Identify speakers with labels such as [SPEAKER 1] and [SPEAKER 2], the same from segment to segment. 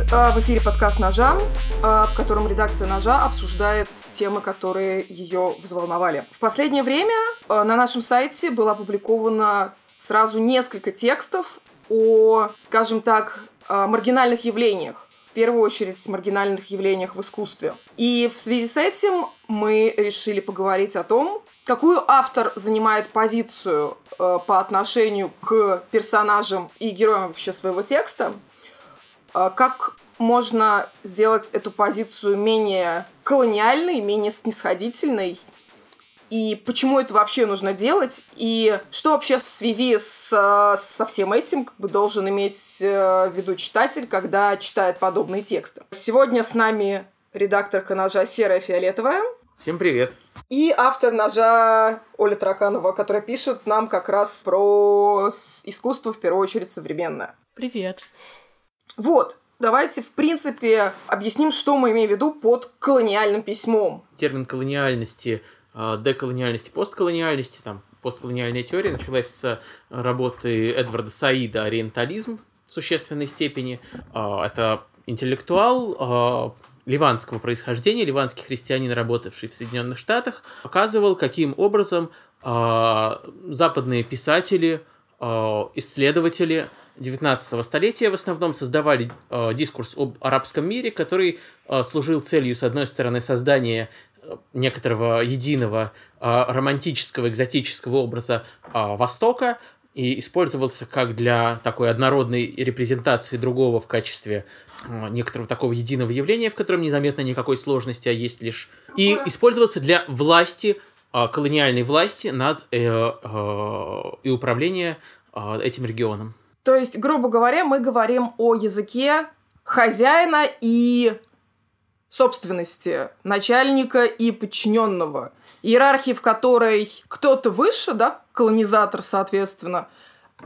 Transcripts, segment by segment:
[SPEAKER 1] Привет! В эфире подкаст «Ножа», в котором редакция «Ножа» обсуждает темы, которые ее взволновали. В последнее время на нашем сайте было опубликовано сразу несколько текстов о, скажем так, маргинальных явлениях в первую очередь маргинальных явлениях в искусстве. И в связи с этим мы решили поговорить о том, какую автор занимает позицию э, по отношению к персонажам и героям вообще своего текста, э, как можно сделать эту позицию менее колониальной, менее снисходительной, и почему это вообще нужно делать, и что вообще в связи с, со всем этим как бы, должен иметь э, в виду читатель, когда читает подобные тексты. Сегодня с нами редакторка ножа «Серая фиолетовая».
[SPEAKER 2] Всем привет.
[SPEAKER 1] И автор ножа Оля Траканова, которая пишет нам как раз про искусство, в первую очередь, современное.
[SPEAKER 3] Привет.
[SPEAKER 1] Вот, давайте, в принципе, объясним, что мы имеем в виду под колониальным письмом.
[SPEAKER 2] Термин колониальности а, деколониальности, постколониальности, там, постколониальная теория началась с работы Эдварда Саида «Ориентализм» в существенной степени. А, это интеллектуал а, ливанского происхождения, ливанский христианин, работавший в Соединенных Штатах, показывал, каким образом западные писатели, исследователи 19 столетия в основном создавали дискурс об арабском мире, который служил целью, с одной стороны, создания некоторого единого романтического экзотического образа Востока и использовался как для такой однородной репрезентации другого в качестве некоторого такого единого явления, в котором незаметно никакой сложности, а есть лишь... И использовался для власти, колониальной власти над э, э, и управления этим регионом.
[SPEAKER 1] То есть, грубо говоря, мы говорим о языке хозяина и собственности начальника и подчиненного. Иерархии, в которой кто-то выше, да, колонизатор, соответственно,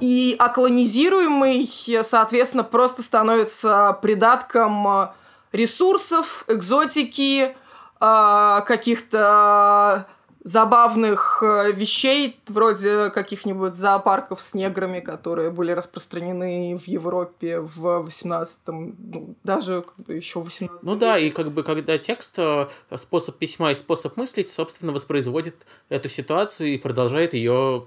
[SPEAKER 1] и околонизируемый, соответственно, просто становится придатком ресурсов, экзотики, а, каких-то забавных э, вещей, вроде каких-нибудь зоопарков с неграми, которые были распространены в Европе в 18-м, ну, даже еще в 18
[SPEAKER 2] Ну да, и как бы когда текст, э, способ письма и способ мыслить, собственно, воспроизводит эту ситуацию и продолжает ее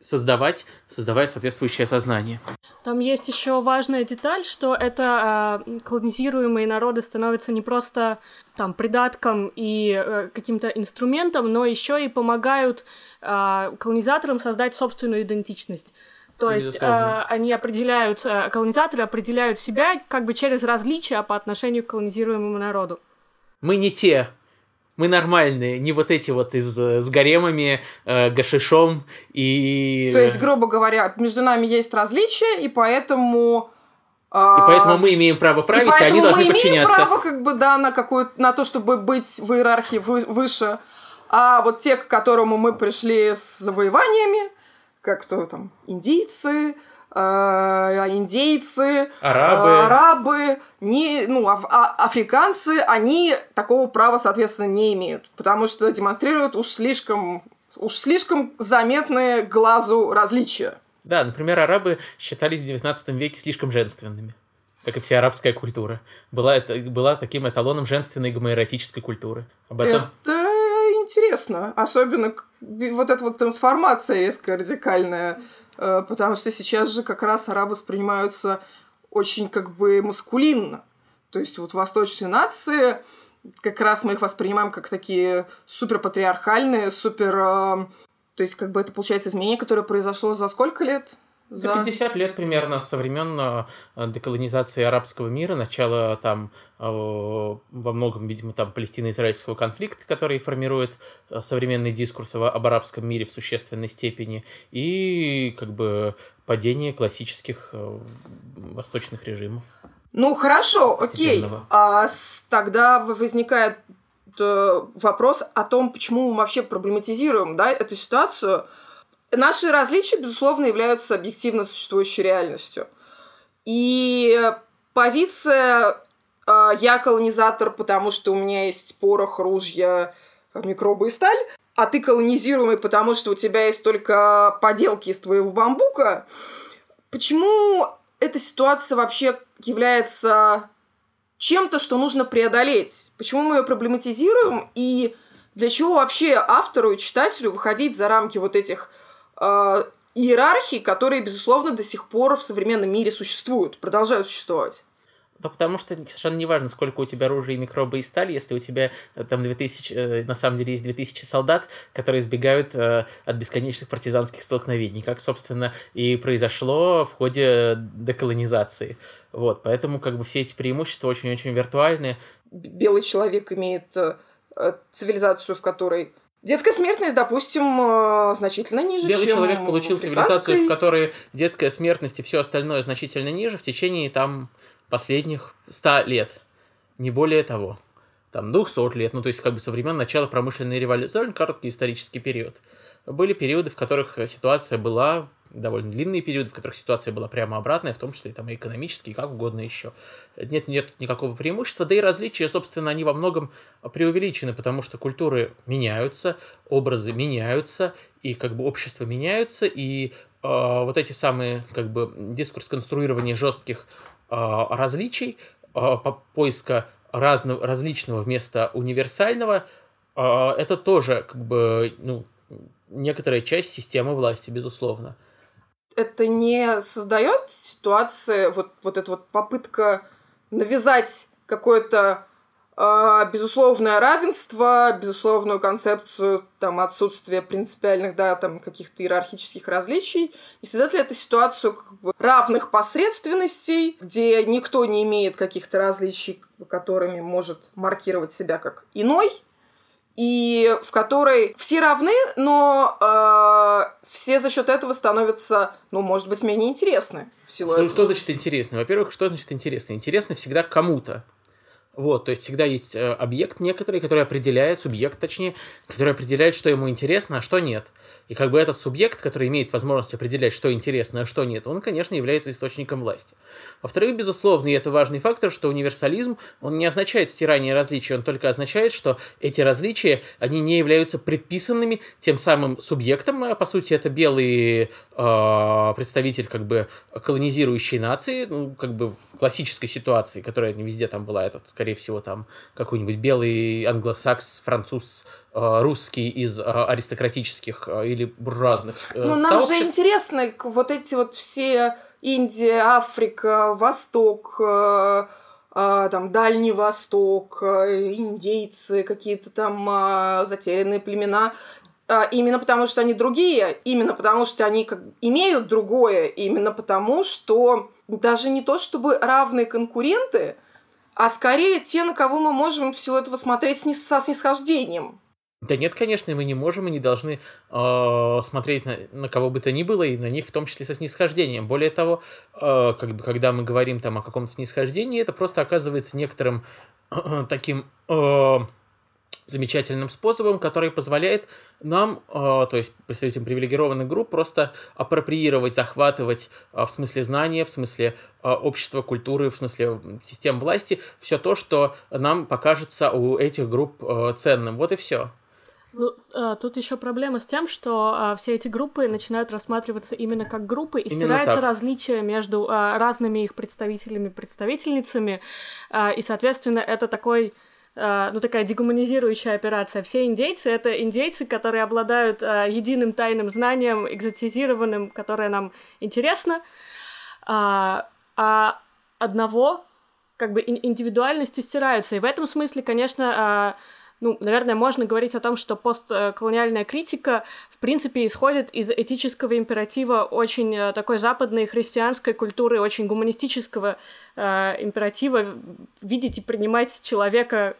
[SPEAKER 2] создавать, создавая соответствующее сознание.
[SPEAKER 3] Там есть еще важная деталь, что это э, колонизируемые народы становятся не просто там придатком и э, каким-то инструментом, но еще и помогают э, колонизаторам создать собственную идентичность. То есть э, они определяют, э, колонизаторы определяют себя как бы через различия по отношению к колонизируемому народу.
[SPEAKER 2] Мы не те, мы нормальные, не вот эти вот из, с гаремами, э, гашишом и...
[SPEAKER 1] То есть, грубо говоря, между нами есть различия, и поэтому
[SPEAKER 2] и поэтому мы имеем право править, а они должны подчиняться. мы имеем
[SPEAKER 1] право, как бы, да, на, какую на то, чтобы быть в иерархии вы, выше. А вот те, к которому мы пришли с завоеваниями, как то там, индийцы, э, индейцы,
[SPEAKER 2] арабы,
[SPEAKER 1] э, арабы не, ну, а, а, африканцы, они такого права, соответственно, не имеют, потому что демонстрируют уж слишком, уж слишком заметные глазу различия.
[SPEAKER 2] Да, например, арабы считались в XIX веке слишком женственными, как и вся арабская культура. Была, это, была таким эталоном женственной гомоэротической культуры.
[SPEAKER 1] Об этом... Это интересно. Особенно вот эта вот трансформация резко радикальная. Э, потому что сейчас же как раз арабы воспринимаются очень как бы маскулинно. То есть вот восточные нации, как раз мы их воспринимаем как такие супер патриархальные, супер э, то есть, как бы это получается изменение, которое произошло за сколько лет?
[SPEAKER 2] За 50 лет примерно со времен э, деколонизации арабского мира, начала там э, во многом, видимо, там палестино-израильского конфликта, который формирует э, современный дискурс об арабском мире в существенной степени, и как бы падение классических восточных режимов.
[SPEAKER 1] Ну хорошо, окей. А тогда возникает вопрос о том, почему мы вообще проблематизируем да, эту ситуацию. Наши различия, безусловно, являются объективно существующей реальностью. И позиция э, «я колонизатор, потому что у меня есть порох, ружья, микробы и сталь», а ты колонизируемый, потому что у тебя есть только поделки из твоего бамбука. Почему эта ситуация вообще является чем-то, что нужно преодолеть. Почему мы ее проблематизируем и для чего вообще автору и читателю выходить за рамки вот этих э, иерархий, которые, безусловно, до сих пор в современном мире существуют, продолжают существовать?
[SPEAKER 2] Да потому что совершенно не важно, сколько у тебя оружия, микробы и стали, если у тебя э, там 2000, э, на самом деле есть 2000 солдат, которые избегают э, от бесконечных партизанских столкновений, как, собственно, и произошло в ходе деколонизации. Вот, поэтому как бы все эти преимущества очень-очень виртуальны.
[SPEAKER 1] Белый человек имеет цивилизацию, в которой Детская смертность, допустим, значительно ниже,
[SPEAKER 2] Белый
[SPEAKER 1] чем
[SPEAKER 2] человек получил цивилизацию, в которой детская смертность и все остальное значительно ниже в течение там последних 100 лет, не более того. Там 200 лет, ну то есть как бы со времен начала промышленной революции, довольно короткий исторический период. Были периоды, в которых ситуация была довольно длинные периоды, в которых ситуация была прямо обратная, в том числе там, и экономически, и как угодно еще. Нет, нет никакого преимущества, да и различия, собственно, они во многом преувеличены, потому что культуры меняются, образы меняются, и как бы общества меняются, и э, вот эти самые как бы дискурс конструирования жестких а, различий, а, поиска разного, различного вместо универсального, а, это тоже как бы ну, некоторая часть системы власти, безусловно.
[SPEAKER 1] Это не создает ситуации, вот, вот эта вот попытка навязать какое-то а, безусловное равенство, безусловную концепцию там, отсутствия принципиальных, да, там, каких-то иерархических различий. И создает ли это ситуацию как бы, равных посредственностей, где никто не имеет каких-то различий, которыми может маркировать себя как иной, и в которой все равны, но э, все за счет этого становятся, ну, может быть, менее интересны. В силу
[SPEAKER 2] что, что значит интересно? Во-первых, что значит интересно? Интересно всегда кому-то. Вот, то есть всегда есть э, объект некоторый, который определяет, субъект точнее, который определяет, что ему интересно, а что нет. И как бы этот субъект, который имеет возможность определять, что интересно, а что нет, он, конечно, является источником власти. Во-вторых, безусловно, и это важный фактор, что универсализм, он не означает стирание различий, он только означает, что эти различия, они не являются предписанными тем самым субъектом, а по сути это белый э, представитель как бы колонизирующей нации, ну, как бы в классической ситуации, которая не везде там была, этот, скорее всего, там какой-нибудь белый англосакс, француз, э, русский из э, аристократических э, или буржуазных
[SPEAKER 1] Ну, нам сообществ. же интересны вот эти вот все Индия, Африка, Восток, э, э, там Дальний Восток, э, индейцы, какие-то там затерянные племена. Именно потому, что они другие, именно потому, что они как, имеют другое, именно потому, что даже не то чтобы равные конкуренты, а скорее те, на кого мы можем все этого смотреть со снисхождением.
[SPEAKER 2] Да нет, конечно, мы не можем и не должны э, смотреть на, на кого бы то ни было, и на них в том числе со снисхождением. Более того, э, как бы, когда мы говорим там о каком-то снисхождении, это просто оказывается некоторым э, таким э, замечательным способом, который позволяет нам, э, то есть представителям привилегированных групп, просто апроприировать, захватывать э, в смысле знания, в смысле э, общества, культуры, в смысле систем власти, все то, что нам покажется у этих групп э, ценным. Вот и все.
[SPEAKER 3] Ну, а, тут еще проблема с тем, что а, все эти группы начинают рассматриваться именно как группы, и именно стирается так. различие между а, разными их представителями, представительницами, а, и, соответственно, это такой а, ну, такая дегуманизирующая операция. Все индейцы — это индейцы, которые обладают а, единым тайным знанием, экзотизированным, которое нам интересно, а, а одного как бы индивидуальности стираются. И в этом смысле, конечно, а, ну, наверное, можно говорить о том, что постколониальная критика, в принципе, исходит из этического императива очень э, такой западной христианской культуры, очень гуманистического э, императива видеть и принимать человека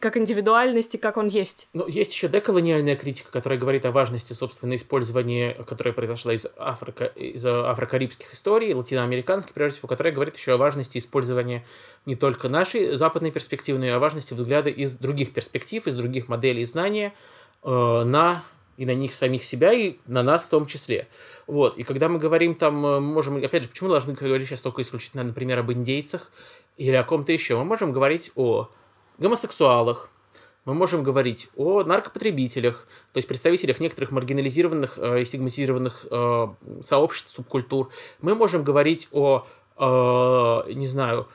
[SPEAKER 3] как индивидуальности, как он есть.
[SPEAKER 2] Ну, есть еще деколониальная критика, которая говорит о важности, собственно, использования, которая произошла из, Африка, из афрокарибских историй, латиноамериканских, прежде всего, которая говорит еще о важности использования не только нашей западной перспективы, но и о важности взгляда из других перспектив, из других моделей знания э, на и на них самих себя, и на нас в том числе. Вот. И когда мы говорим там, э, можем, опять же, почему должны говорить сейчас только исключительно, например, об индейцах или о ком-то еще? Мы можем говорить о гомосексуалах, мы можем говорить о наркопотребителях, то есть представителях некоторых маргинализированных э, и стигматизированных э, сообществ, субкультур. Мы можем говорить о, э, не знаю,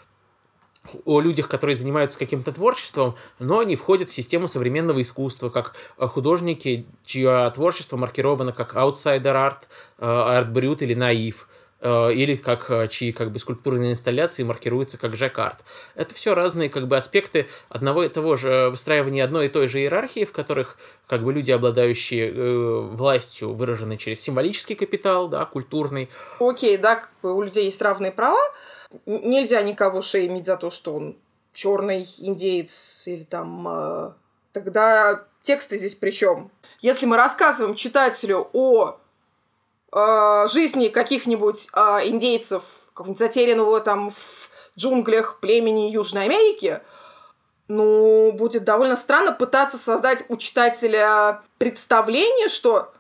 [SPEAKER 2] о людях, которые занимаются каким-то творчеством, но они входят в систему современного искусства, как художники, чье творчество маркировано как outsider art, арт-брют или наив. Э, или как э, чьи как бы скульптурные инсталляции маркируются как жаккард. Это все разные как бы аспекты одного и того же выстраивания одной и той же иерархии, в которых как бы люди, обладающие э, властью, выраженной через символический капитал, да, культурный.
[SPEAKER 1] Окей, да, как бы у людей есть равные права. Нельзя никого шеймить за то, что он черный индеец или там... Э, тогда тексты здесь при чем? Если мы рассказываем читателю о э, жизни каких-нибудь э, индейцев, какого-нибудь затерянного там в джунглях племени Южной Америки, ну, будет довольно странно пытаться создать у читателя представление, что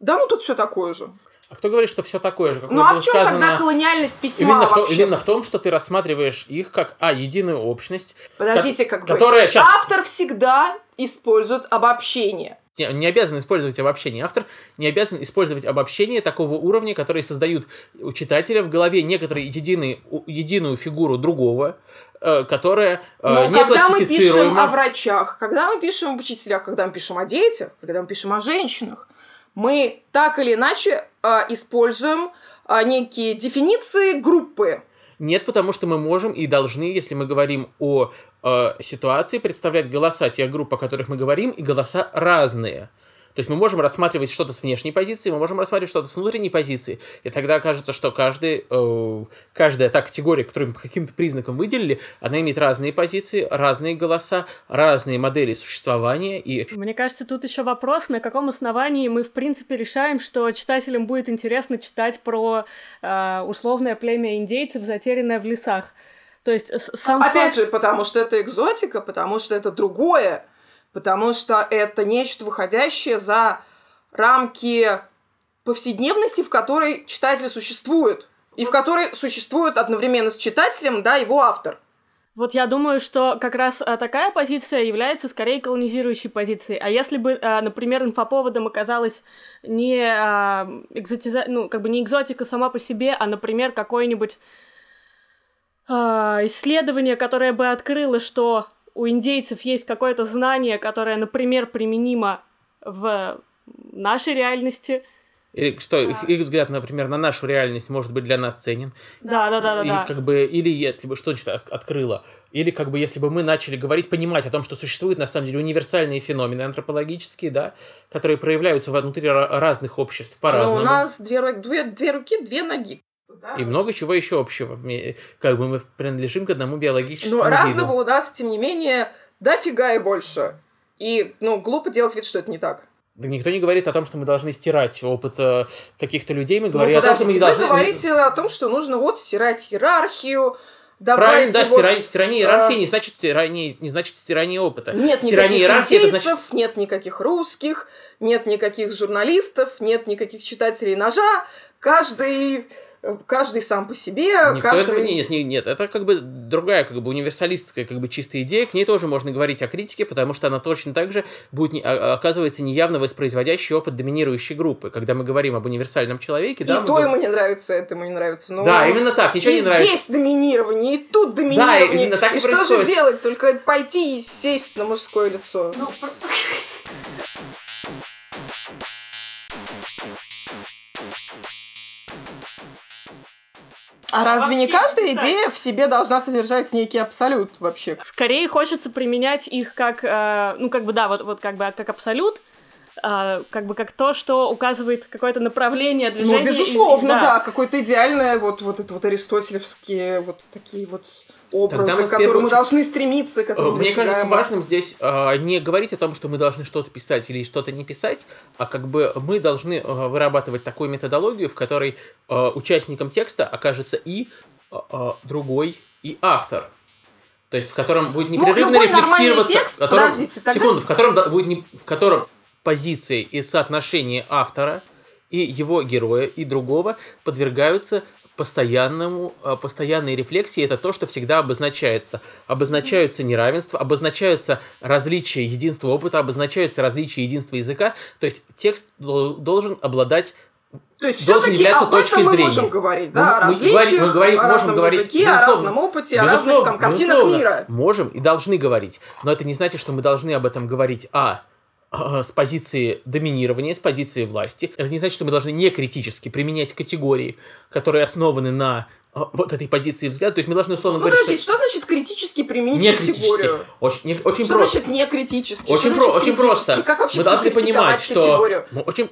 [SPEAKER 1] да, ну тут все такое же.
[SPEAKER 2] А кто говорит, что все такое же? Как
[SPEAKER 1] ну а в чем сказано, тогда колониальность письма
[SPEAKER 2] именно
[SPEAKER 1] вообще?
[SPEAKER 2] В, именно в том, что ты рассматриваешь их как, а, единую общность.
[SPEAKER 1] Подождите, как, как бы, сейчас... автор всегда использует обобщение
[SPEAKER 2] не, обязан использовать обобщение. Автор не обязан использовать обобщение такого уровня, которые создают у читателя в голове некоторую единую, единую фигуру другого, э, которая
[SPEAKER 1] э, Но не когда мы пишем о врачах, когда мы пишем об учителях, когда мы пишем о детях, когда мы пишем о женщинах, мы так или иначе э, используем некие дефиниции группы.
[SPEAKER 2] Нет, потому что мы можем и должны, если мы говорим о э, ситуации представлять голоса тех групп, о которых мы говорим, и голоса разные. То есть мы можем рассматривать что-то с внешней позиции, мы можем рассматривать что-то с внутренней позиции, и тогда окажется, что каждый, э, каждая та категория, которую мы по каким-то признакам выделили, она имеет разные позиции, разные голоса, разные модели существования. И...
[SPEAKER 3] Мне кажется, тут еще вопрос, на каком основании мы, в принципе, решаем, что читателям будет интересно читать про э, условное племя индейцев, затерянное в лесах. То есть сам
[SPEAKER 1] Опять факт... же, потому что это экзотика, потому что это другое, потому что это нечто выходящее за рамки повседневности, в которой читатель существует, и в которой существует одновременно с читателем, да, его автор.
[SPEAKER 3] Вот я думаю, что как раз а, такая позиция является скорее колонизирующей позицией. А если бы, а, например, инфоповодом оказалась не а, экзотиза... ну, как бы не экзотика сама по себе, а, например, какой-нибудь исследование, которое бы открыло, что у индейцев есть какое-то знание, которое, например, применимо в нашей реальности.
[SPEAKER 2] Или что, а. их, их взгляд, например, на нашу реальность может быть для нас ценен.
[SPEAKER 3] Да, да, да, да.
[SPEAKER 2] И
[SPEAKER 3] да.
[SPEAKER 2] как бы, или если бы, что значит открыло, или как бы, если бы мы начали говорить, понимать о том, что существуют на самом деле универсальные феномены антропологические, да, которые проявляются внутри разных обществ по-разному.
[SPEAKER 1] Но у нас две, две, две руки, две ноги.
[SPEAKER 2] И много чего еще общего. Как бы мы принадлежим к одному биологическому
[SPEAKER 1] Ну, разного у нас, тем не менее, дофига и больше. И, ну, глупо делать вид, что это не так.
[SPEAKER 2] Да никто не говорит о том, что мы должны стирать опыт э, каких-то людей. Мы говорим ну, о том, что мы
[SPEAKER 1] вы
[SPEAKER 2] должны...
[SPEAKER 1] говорите о том, что нужно вот стирать иерархию,
[SPEAKER 2] Давайте Правильно, да, вот, стирание, стирание иерархии а... не значит стирание, не значит стирание опыта.
[SPEAKER 1] Нет
[SPEAKER 2] стирание
[SPEAKER 1] никаких индейцев, значит... нет никаких русских, нет никаких журналистов, нет никаких читателей ножа. Каждый каждый сам по себе.
[SPEAKER 2] Никто
[SPEAKER 1] каждый...
[SPEAKER 2] этого нет, нет, нет, это как бы другая, как бы универсалистская, как бы чистая идея. К ней тоже можно говорить о критике, потому что она точно так же будет, не, а, оказывается, неявно воспроизводящий опыт доминирующей группы. Когда мы говорим об универсальном человеке,
[SPEAKER 1] и
[SPEAKER 2] да,
[SPEAKER 1] то говорим... ему не нравится, это ему не нравится. Но...
[SPEAKER 2] Да, именно так, ничего
[SPEAKER 1] и
[SPEAKER 2] не нравится.
[SPEAKER 1] здесь доминирование, и тут доминирование. Да, именно так и, и что же делать? Только пойти и сесть на мужское лицо. Ну, А разве не каждая идея в себе должна содержать некий абсолют вообще?
[SPEAKER 3] Скорее хочется применять их как, э, ну как бы да, вот, вот как бы как абсолют, э, как бы как то, что указывает какое-то направление движения.
[SPEAKER 1] Ну, безусловно, и, да, да какое-то идеальное, вот, вот это вот аристотелевские, вот такие вот образы, к которым мы должны стремиться, к которым
[SPEAKER 2] Мне кажется важным здесь э, не говорить о том, что мы должны что-то писать или что-то не писать, а как бы мы должны э, вырабатывать такую методологию, в которой э, участником текста окажется и э, другой, и автор. То есть в котором будет ну, непрерывно ну, рефлексироваться,
[SPEAKER 1] текст,
[SPEAKER 2] в котором,
[SPEAKER 1] подождите, тогда...
[SPEAKER 2] секунду, в котором будет не, в котором позиции и соотношения автора и его героя и другого подвергаются постоянному, э, постоянной рефлексии это то, что всегда обозначается. Обозначаются неравенства, обозначаются различия единства опыта, обозначаются различия единства языка. То есть текст должен обладать
[SPEAKER 1] то есть все-таки об этом мы зрения. можем говорить, да, о различиях, мы говорим, о разном говорить, языке, о разном опыте, о разных там, картинах мира.
[SPEAKER 2] Можем и должны говорить, но это не значит, что мы должны об этом говорить, а с позиции доминирования, с позиции власти. Это не значит, что мы должны не критически применять категории, которые основаны на вот этой позиции взгляда. То есть мы должны условно
[SPEAKER 1] ну,
[SPEAKER 2] говорить,
[SPEAKER 1] подожди, что... что значит критически применить не категорию?
[SPEAKER 2] Очень, не, очень
[SPEAKER 1] что
[SPEAKER 2] просто.
[SPEAKER 1] значит не критически?
[SPEAKER 2] Очень,
[SPEAKER 1] про-
[SPEAKER 2] очень просто.
[SPEAKER 1] Как вообще
[SPEAKER 2] мы должны понимать, что
[SPEAKER 1] категорию?
[SPEAKER 2] очень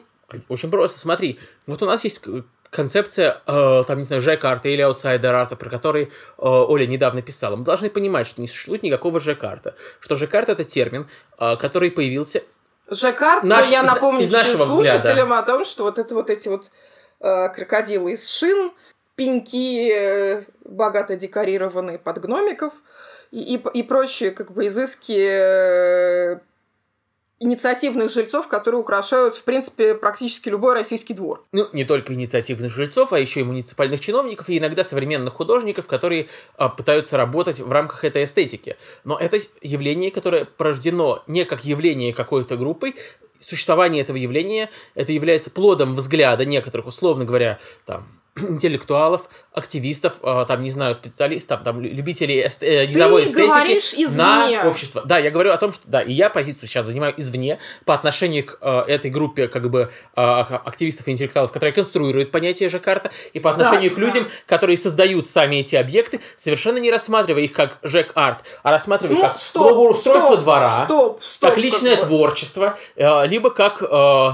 [SPEAKER 2] очень просто. Смотри, вот у нас есть концепция, э, там, не знаю, ЖЭК-арта или аутсайдер-арта, про который э, Оля недавно писала. Мы должны понимать, что не существует никакого ЖЭК-арта. Что ЖЭК-арт это термин, э, который появился...
[SPEAKER 1] ЖЭК-арт,
[SPEAKER 2] Наш,
[SPEAKER 1] я
[SPEAKER 2] из,
[SPEAKER 1] напомню
[SPEAKER 2] из нашего
[SPEAKER 1] слушателям
[SPEAKER 2] взгляда.
[SPEAKER 1] о том, что вот это вот эти вот э, крокодилы из шин, пеньки, э, богато декорированные под гномиков и, и, и прочие как бы изыски э, инициативных жильцов, которые украшают, в принципе, практически любой российский двор.
[SPEAKER 2] Ну, не только инициативных жильцов, а еще и муниципальных чиновников, и иногда современных художников, которые а, пытаются работать в рамках этой эстетики. Но это явление, которое порождено не как явление какой-то группы, существование этого явления, это является плодом взгляда некоторых, условно говоря, там, интеллектуалов, активистов, э, там, не знаю, специалистов, там, любителей эст... э, низовой
[SPEAKER 1] Ты
[SPEAKER 2] эстетики
[SPEAKER 1] извне.
[SPEAKER 2] на общество. Да, я говорю о том, что, да, и я позицию сейчас занимаю извне по отношению к э, этой группе, как бы, э, активистов и интеллектуалов, которые конструируют понятие Жекарта, и по отношению
[SPEAKER 1] Да,
[SPEAKER 2] к людям,
[SPEAKER 1] да.
[SPEAKER 2] которые создают сами эти объекты, совершенно не рассматривая их как Жек-арт, а рассматривая
[SPEAKER 1] Ну,
[SPEAKER 2] как
[SPEAKER 1] стоп,
[SPEAKER 2] благоустройство
[SPEAKER 1] стоп,
[SPEAKER 2] двора,
[SPEAKER 1] Стоп, стоп.
[SPEAKER 2] как личное
[SPEAKER 1] бы.
[SPEAKER 2] творчество, э, либо как, э,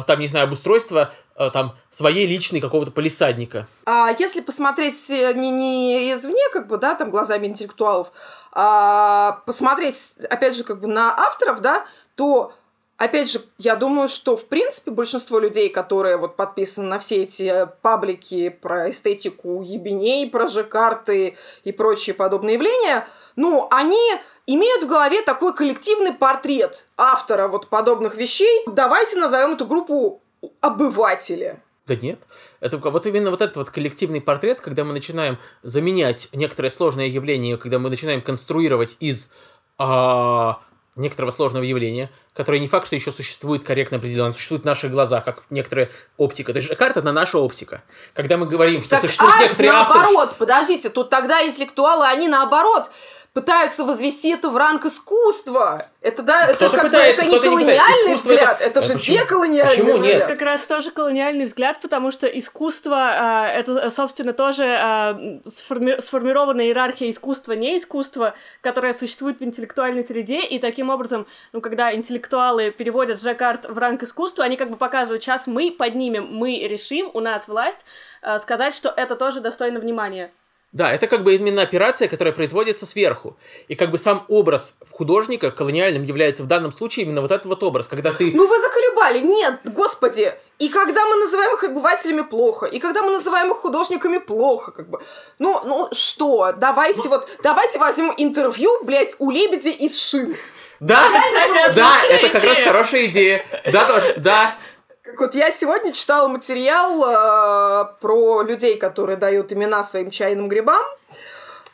[SPEAKER 2] там, не знаю, обустройство там своей личной какого-то полисадника.
[SPEAKER 1] А если посмотреть э, не, не извне, как бы, да, там, глазами интеллектуалов, а посмотреть, опять же, как бы на авторов, да, то, опять же, я думаю, что, в принципе, большинство людей, которые вот подписаны на все эти паблики про эстетику ебеней, про жекарты и прочие подобные явления, ну, они имеют в голове такой коллективный портрет автора вот подобных вещей. Давайте назовем эту группу обыватели.
[SPEAKER 2] Да нет. Это вот именно вот этот вот коллективный портрет, когда мы начинаем заменять некоторое сложное явление, когда мы начинаем конструировать из а, некоторого сложного явления, которое не факт, что еще существует корректно определенно, существует в наших глазах, как некоторая оптика. То есть карта это наша оптика. Когда мы говорим, что
[SPEAKER 1] Так
[SPEAKER 2] существуют
[SPEAKER 1] арт
[SPEAKER 2] некоторые авторы...
[SPEAKER 1] наоборот, подождите, тут тогда интеллектуалы, они наоборот пытаются возвести это в ранг искусства. Это да, это как бы
[SPEAKER 2] пытается,
[SPEAKER 1] это не
[SPEAKER 2] не
[SPEAKER 1] колониальный
[SPEAKER 2] Искусство
[SPEAKER 1] взгляд,
[SPEAKER 2] это-
[SPEAKER 1] это,
[SPEAKER 2] А
[SPEAKER 1] же
[SPEAKER 2] почему?
[SPEAKER 1] деколониальный
[SPEAKER 2] Почему
[SPEAKER 1] взгляд.
[SPEAKER 3] как раз тоже колониальный взгляд, потому что искусство а, это, собственно, тоже а, сформи- сформированная иерархия искусства, не искусства, которая существует в интеллектуальной среде, и таким образом, ну, когда интеллектуалы переводят Жаккард в ранг искусства, они как бы показывают, сейчас мы поднимем, мы решим, у нас власть, а, сказать, что это тоже достойно внимания.
[SPEAKER 2] Да, это как бы именно операция, которая производится сверху. И как бы сам образ художника колониальным является в данном случае именно вот этот вот образ, когда ты...
[SPEAKER 1] Ну вы заколебали, нет, господи. И когда мы называем их обывателями плохо, и когда мы называем их художниками плохо, как бы. Ну, ну что, давайте вот, давайте возьмем интервью, блядь, у лебедя из шин.
[SPEAKER 2] Да,
[SPEAKER 3] кстати,
[SPEAKER 2] да, это как раз хорошая идея. Да, тоже, да.
[SPEAKER 1] Как вот я сегодня читала материал э, про людей, которые дают имена своим чайным грибам.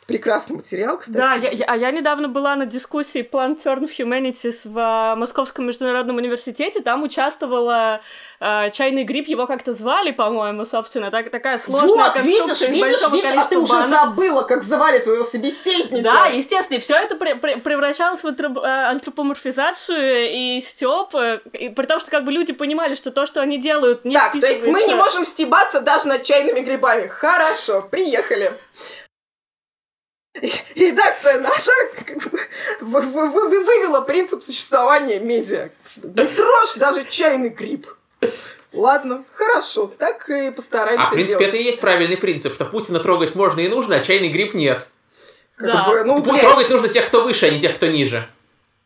[SPEAKER 1] Прекрасный материал, кстати.
[SPEAKER 3] Да, я- я- а я недавно была на дискуссии Plant Turn Humanities в а, Московском международном университете, там участвовала а, чайный гриб, его как-то звали, по-моему, собственно, так, такая сложная
[SPEAKER 1] Вот, видишь, видишь, видишь, а ты
[SPEAKER 3] количества
[SPEAKER 1] уже
[SPEAKER 3] банок.
[SPEAKER 1] забыла, как звали твоего собеседника.
[SPEAKER 3] Да, естественно, и все это пре- пре- превращалось в э, антропоморфизацию и стёб, э, и при том, что как бы люди понимали, что то, что они делают, не
[SPEAKER 1] Так, то есть мы не можем стебаться даже над чайными грибами. Хорошо, приехали. Редакция наша как бы вы- вы- вы- вы- вывела принцип существования медиа. Не трожь даже чайный гриб. Ладно, хорошо, так и постараемся
[SPEAKER 2] А, в принципе,
[SPEAKER 1] делать.
[SPEAKER 2] это и есть правильный принцип, что Путина трогать можно и нужно, а чайный гриб нет.
[SPEAKER 1] Как
[SPEAKER 3] Да.
[SPEAKER 1] бы, ну,
[SPEAKER 2] Пу-. Трогать нужно тех, кто выше, а не тех, кто ниже.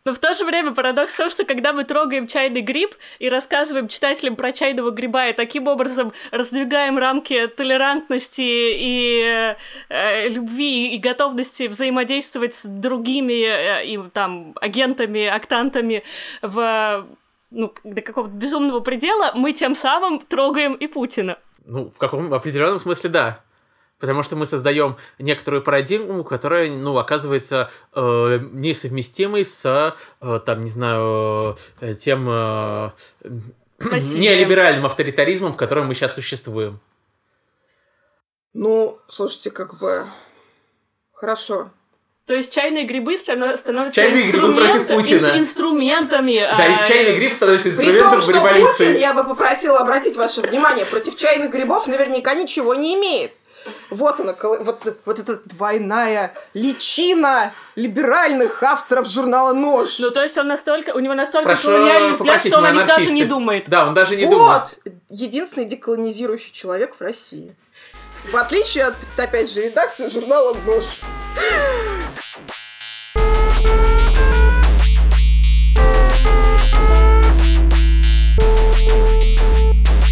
[SPEAKER 3] Но в то же время парадокс в том, что когда мы трогаем чайный гриб и рассказываем читателям про чайного гриба и таким образом раздвигаем рамки толерантности и э, любви и готовности взаимодействовать с другими э, и там агентами, актантами в ну, до какого-то безумного предела, мы тем самым трогаем и Путина.
[SPEAKER 2] Ну, в каком определенном смысле да. Потому что мы создаем некоторую парадигму, которая, ну, оказывается э, несовместимой с, э, там, не знаю, э, тем э, неолиберальным авторитаризмом, в котором мы сейчас существуем.
[SPEAKER 1] Ну, слушайте, как бы... Хорошо.
[SPEAKER 3] То есть чайные грибы становятся
[SPEAKER 2] чайные грибы против Путина.
[SPEAKER 3] инструментами.
[SPEAKER 2] Да, а... и чайный гриб становится инструментом
[SPEAKER 1] При том, что Путин, я бы попросила обратить ваше внимание, против чайных грибов наверняка ничего не имеет. Вот она, вот, вот эта двойная личина либеральных авторов журнала «Нож».
[SPEAKER 3] Ну, то есть он настолько, у него настолько Прошу колониальный взгляд, что он о них даже не думает.
[SPEAKER 2] Да, он даже не
[SPEAKER 1] вот.
[SPEAKER 2] думает.
[SPEAKER 1] Вот! Единственный деколонизирующий человек в России. В отличие от, опять же, редакции журнала «Нож».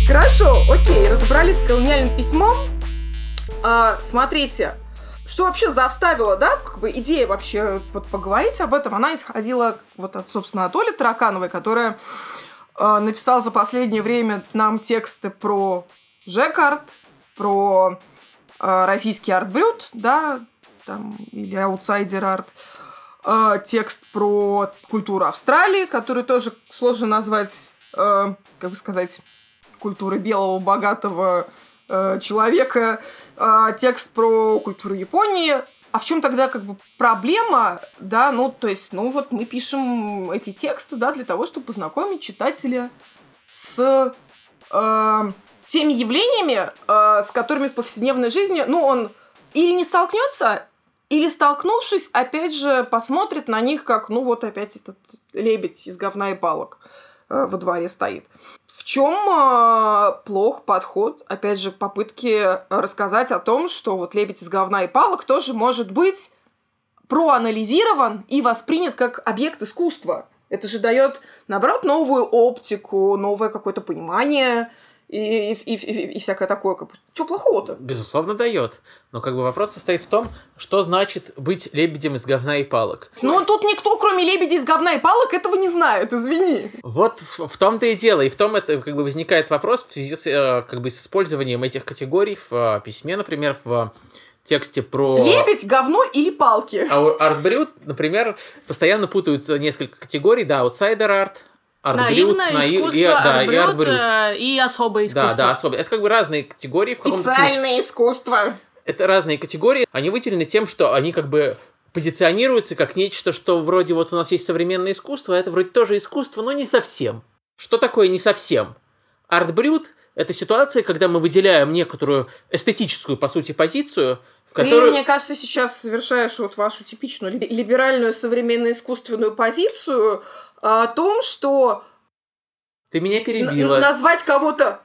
[SPEAKER 1] Хорошо, окей, разобрались с колониальным письмом. А, смотрите, что вообще заставило, да, как бы идея вообще вот поговорить об этом, она исходила вот от, собственно, от Оли Таракановой, которая э, написала за последнее время нам тексты про ЖЭК-арт, про э, российский арт-брют, да, там, или аутсайдер-арт, э, текст про культуру Австралии, который тоже сложно назвать, э, как бы сказать, культурой белого богатого э, человека, э, текст про культуру Японии. А в чем тогда как бы проблема, да, ну, то есть, ну, вот мы пишем эти тексты, да, для того, чтобы познакомить читателя с э, теми явлениями, э, с которыми в повседневной жизни, ну, он или не столкнется, или столкнувшись, опять же, посмотрит на них, как, ну, вот опять этот лебедь из говна и палок во дворе стоит. В чем э, плох подход, опять же, попытки рассказать о том, что вот лебедь из говна и палок тоже может быть проанализирован и воспринят как объект искусства. Это же дает, наоборот, новую оптику, новое какое-то понимание и, и, и, и, и всякое такое. Как... Что плохого-то?
[SPEAKER 2] Безусловно, дает. Но как бы вопрос состоит в том, что значит быть лебедем из говна и палок.
[SPEAKER 1] Ну, тут никто, кроме лебедей из говна и палок, этого не знает, извини.
[SPEAKER 2] Вот в, в том-то и дело. И в том это как бы возникает вопрос в связи с, э, как бы, с использованием этих категорий в э, письме, например, в тексте про...
[SPEAKER 1] Лебедь, говно или палки.
[SPEAKER 2] А у Артбрют, например, постоянно путаются несколько категорий, да, аутсайдер арт,
[SPEAKER 3] Наивное наив... искусство, и, да, и, арт э, и особое искусство.
[SPEAKER 2] Да, да, особое. Это как бы разные категории. В
[SPEAKER 1] Специальное искусство.
[SPEAKER 2] Это разные категории. Они выделены тем, что они как бы позиционируются как нечто, что вроде вот у нас есть современное искусство, а это вроде тоже искусство, но не совсем. Что такое не совсем? Арт-брют — это ситуация, когда мы выделяем некоторую эстетическую, по сути, позицию,
[SPEAKER 1] Которую... Ты, мне кажется, сейчас совершаешь вот вашу типичную либеральную современно-искусственную позицию, о том, что...
[SPEAKER 2] Ты меня перебила.
[SPEAKER 1] Назвать кого-то...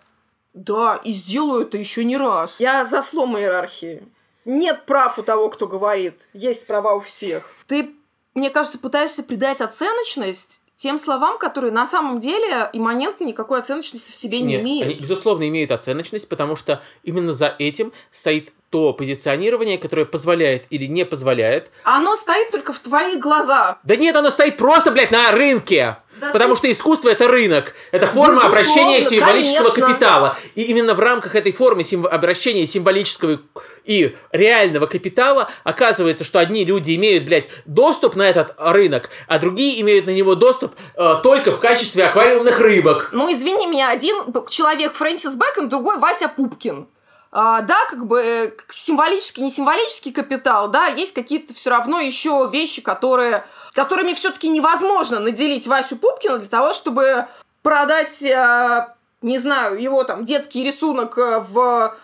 [SPEAKER 1] Да, и сделаю это еще не раз. Я за слом иерархии. Нет прав у того, кто говорит. Есть права у всех. Ты, мне кажется, пытаешься придать оценочность тем словам, которые на самом деле имманентно никакой оценочности в себе не Нет, имеют.
[SPEAKER 2] Они, безусловно, имеют оценочность, потому что именно за этим стоит то позиционирование, которое позволяет или не позволяет.
[SPEAKER 1] Оно стоит только в твоих глазах.
[SPEAKER 2] Да нет, оно стоит просто, блядь, на рынке. Да Потому ты... что искусство это рынок, это форма Безусловно, обращения символического конечно. капитала. И именно в рамках этой формы сим... обращения символического и реального капитала оказывается, что одни люди имеют, блядь, доступ на этот рынок, а другие имеют на него доступ э, только в качестве аквариумных рыбок.
[SPEAKER 1] Ну, извини меня, один человек Фрэнсис Бэкон, другой Вася Пупкин. А, да, как бы э, символический, не символический капитал, да, есть какие-то все равно еще вещи, которые, которыми все-таки невозможно наделить Васю Пупкина для того, чтобы продать, э, не знаю, его там детский рисунок э, в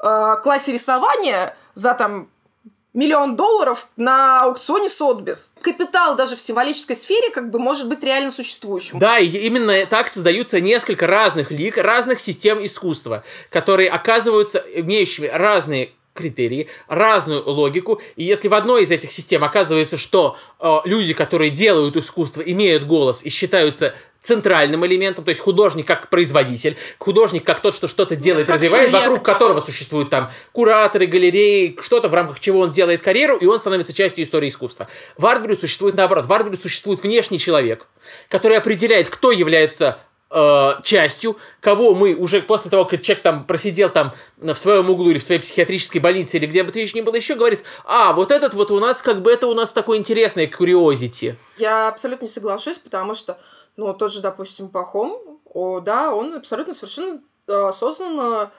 [SPEAKER 1] классе рисования за там миллион долларов на аукционе Сотбис. Капитал даже в символической сфере как бы может быть реально существующим.
[SPEAKER 2] Да, и именно так создаются несколько разных лиг, разных систем искусства, которые оказываются имеющими разные критерии, разную логику, и если в одной из этих систем оказывается, что э, люди, которые делают искусство, имеют голос и считаются центральным элементом, то есть художник как производитель, художник как тот, что что-то делает, ну, развивает, вокруг которого существуют там кураторы, галереи, что-то, в рамках чего он делает карьеру, и он становится частью истории искусства. В Артбрю существует наоборот. В Артбрю существует внешний человек, который определяет, кто является э, частью, кого мы уже после того, как человек там просидел там в своем углу или в своей психиатрической больнице или где бы то ни было еще, говорит, а, вот этот вот у нас как бы это у нас такое интересное curiosity.
[SPEAKER 1] Я абсолютно не соглашусь, потому что, ну, тот же, допустим, Пахом, о, да, он абсолютно совершенно э, осознанно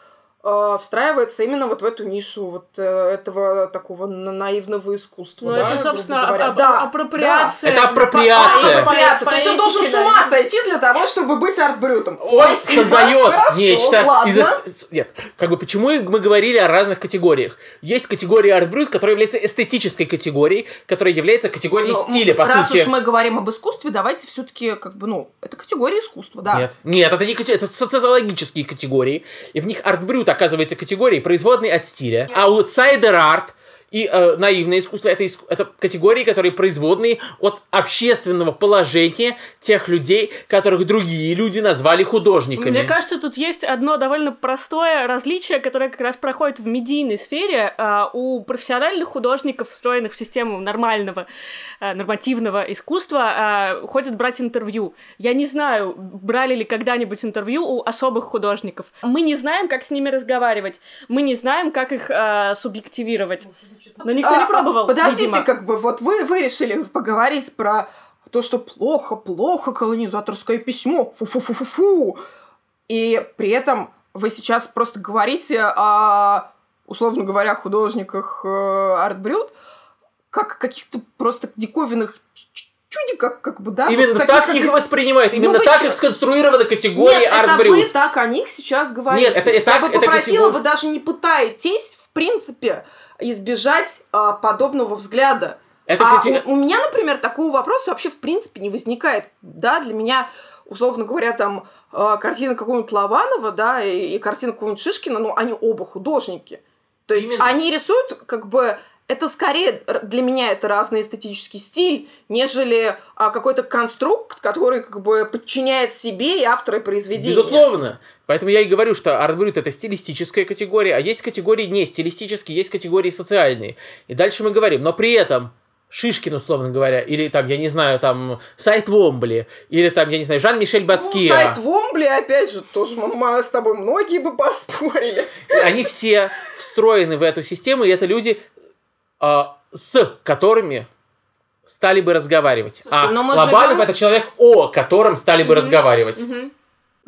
[SPEAKER 1] встраивается именно вот в эту нишу вот э, этого такого наивного искусства.
[SPEAKER 3] Ну,
[SPEAKER 1] да,
[SPEAKER 3] это, собственно,
[SPEAKER 1] говоря.
[SPEAKER 3] ап-
[SPEAKER 1] да,
[SPEAKER 3] апроприация.
[SPEAKER 2] Это апроприация.
[SPEAKER 1] По- апроприация. То есть он должен с ума
[SPEAKER 3] да.
[SPEAKER 1] сойти для того, чтобы быть артбрютом.
[SPEAKER 2] Он
[SPEAKER 1] Спасибо,
[SPEAKER 2] создает
[SPEAKER 1] хорошо,
[SPEAKER 2] нечто
[SPEAKER 1] ладно.
[SPEAKER 2] из... Нет, как бы почему мы говорили о разных категориях? Есть категория артбрют, которая является эстетической категорией, которая является категорией
[SPEAKER 1] Ну,
[SPEAKER 2] стиля, по
[SPEAKER 1] раз
[SPEAKER 2] сути.
[SPEAKER 1] уж мы говорим об искусстве, давайте все-таки как бы, ну, это категория искусства, да.
[SPEAKER 2] Нет, нет, это не кате- это социологические категории, и в них артбрют оказывается категорией, производной от стиля, аутсайдер арт и э, наивное искусство это, иску- это категории, которые производные от общественного положения тех людей, которых другие люди назвали художниками.
[SPEAKER 3] Мне кажется, тут есть одно довольно простое различие, которое как раз проходит в медийной сфере. А, У профессиональных художников, встроенных в систему нормального, а, нормативного искусства, а, ходят брать интервью. Я не знаю, брали ли когда-нибудь интервью у особых художников. Мы не знаем, как с ними разговаривать. Мы не знаем, как их а, субъективировать. Но никто не
[SPEAKER 1] А, а,
[SPEAKER 3] пробовал.
[SPEAKER 1] Подождите,
[SPEAKER 3] видимо.
[SPEAKER 1] как бы, вот вы, вы решили поговорить про то, что плохо, плохо колонизаторское письмо, фу-фу-фу-фу-фу. И при этом вы сейчас просто говорите о, условно говоря, художниках э, артбрюд, как о каких-то просто диковинных чудиках, как бы, да?
[SPEAKER 2] Именно
[SPEAKER 1] вот
[SPEAKER 2] так
[SPEAKER 1] таких,
[SPEAKER 2] их
[SPEAKER 1] как-
[SPEAKER 2] воспринимают,
[SPEAKER 1] Ну
[SPEAKER 2] именно
[SPEAKER 1] вы
[SPEAKER 2] так
[SPEAKER 1] чё?
[SPEAKER 2] их сконструирована категория
[SPEAKER 1] Нет, это вы так о них сейчас говорите.
[SPEAKER 2] Нет, это- это так-
[SPEAKER 1] Я бы
[SPEAKER 2] это
[SPEAKER 1] попросила,
[SPEAKER 2] категор-
[SPEAKER 1] вы даже не пытаетесь, в принципе, избежать а, подобного взгляда.
[SPEAKER 2] Это
[SPEAKER 1] а
[SPEAKER 2] кате-
[SPEAKER 1] у, у меня, например, такого вопроса вообще в принципе не возникает. Да, для меня, условно говоря, там э, картина какого-нибудь Лобанова, да, и, и картина какого-нибудь Шишкина, ну, они оба художники. То есть
[SPEAKER 2] Именно.
[SPEAKER 1] они рисуют, как бы, это скорее для меня это разный эстетический стиль, нежели а, какой-то конструкт, который как бы подчиняет себе и авторы произведения.
[SPEAKER 2] Безусловно. Поэтому я и говорю, что артбрют это стилистическая категория, а есть категории не стилистические, есть категории социальные. И дальше мы говорим, но при этом Шишкин, условно говоря, или там, я не знаю, там, Сайт Вомбли, или там, я не знаю, Жан-Мишель
[SPEAKER 1] Ну,
[SPEAKER 2] Баския.
[SPEAKER 1] сайт Вомбли, опять же, тоже мы, мы с тобой многие бы поспорили.
[SPEAKER 2] Они все встроены в эту систему, и это люди, а, с которыми стали бы разговаривать. а
[SPEAKER 1] но мы
[SPEAKER 2] Лобанов
[SPEAKER 1] живем-
[SPEAKER 2] это человек, о котором стали бы
[SPEAKER 3] Мгм.
[SPEAKER 2] разговаривать.
[SPEAKER 3] Мгм.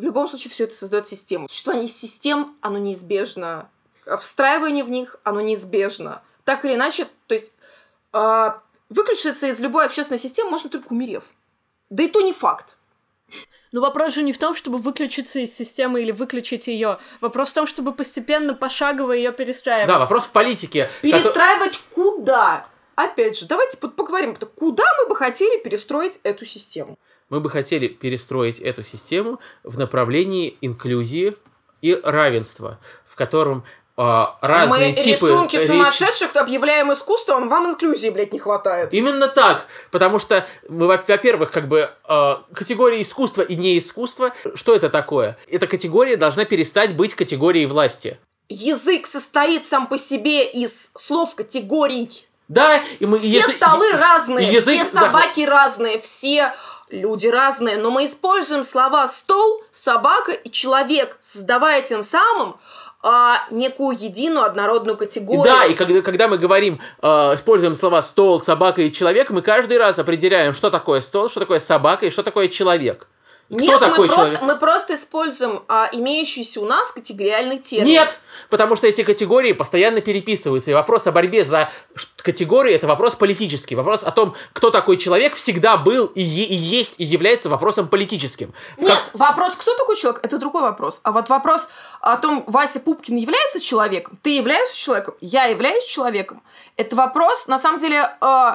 [SPEAKER 1] В любом случае, все это создает систему. Существование систем, оно неизбежно. Встраивание в них, оно неизбежно. Так или иначе, то есть э, выключиться из любой общественной системы можно только умерев. Да и то не факт.
[SPEAKER 3] Ну, вопрос же не в том, чтобы выключиться из системы или выключить ее. Вопрос в том, чтобы постепенно, пошагово ее перестраивать.
[SPEAKER 2] Да, вопрос в политике.
[SPEAKER 1] Перестраивать куда? Опять же, давайте поговорим, куда мы бы хотели перестроить эту систему.
[SPEAKER 2] Мы бы хотели перестроить эту систему в направлении инклюзии и равенства, в котором а, разные
[SPEAKER 1] мы
[SPEAKER 2] типы...
[SPEAKER 1] рисунки
[SPEAKER 2] речи-
[SPEAKER 1] сумасшедших объявляем искусством, вам инклюзии, блядь, не хватает.
[SPEAKER 2] Именно так, потому что мы, во- во-первых, как бы э, категория искусства и неискусства, что это такое? Эта категория должна перестать быть категорией власти.
[SPEAKER 1] Язык состоит сам по себе из слов категорий.
[SPEAKER 2] Да, и мы...
[SPEAKER 1] все
[SPEAKER 2] язы-
[SPEAKER 1] столы разные,
[SPEAKER 2] язык
[SPEAKER 1] все собаки разные, все люди разные, но мы используем слова стол, собака и человек, создавая тем самым а, некую единую однородную категорию.
[SPEAKER 2] Да, и когда, когда мы говорим, э, используем слова стол, собака и человек, мы каждый раз определяем, что такое стол, что такое собака и что такое человек. И
[SPEAKER 1] Нет,
[SPEAKER 2] Кто такой
[SPEAKER 1] мы,
[SPEAKER 2] человек?
[SPEAKER 1] просто, мы просто используем а, имеющийся у нас категориальный термин.
[SPEAKER 2] Нет, потому что эти категории постоянно переписываются. И вопрос о борьбе за категории – это вопрос политический. Вопрос о том, кто такой человек, всегда был и, е- и есть, и является вопросом политическим.
[SPEAKER 1] Нет,
[SPEAKER 2] как-
[SPEAKER 1] вопрос, кто такой человек, это другой вопрос. А вот вопрос о том, Вася Пупкин является человеком, ты являешься человеком, я являюсь человеком, это вопрос, на самом деле, э,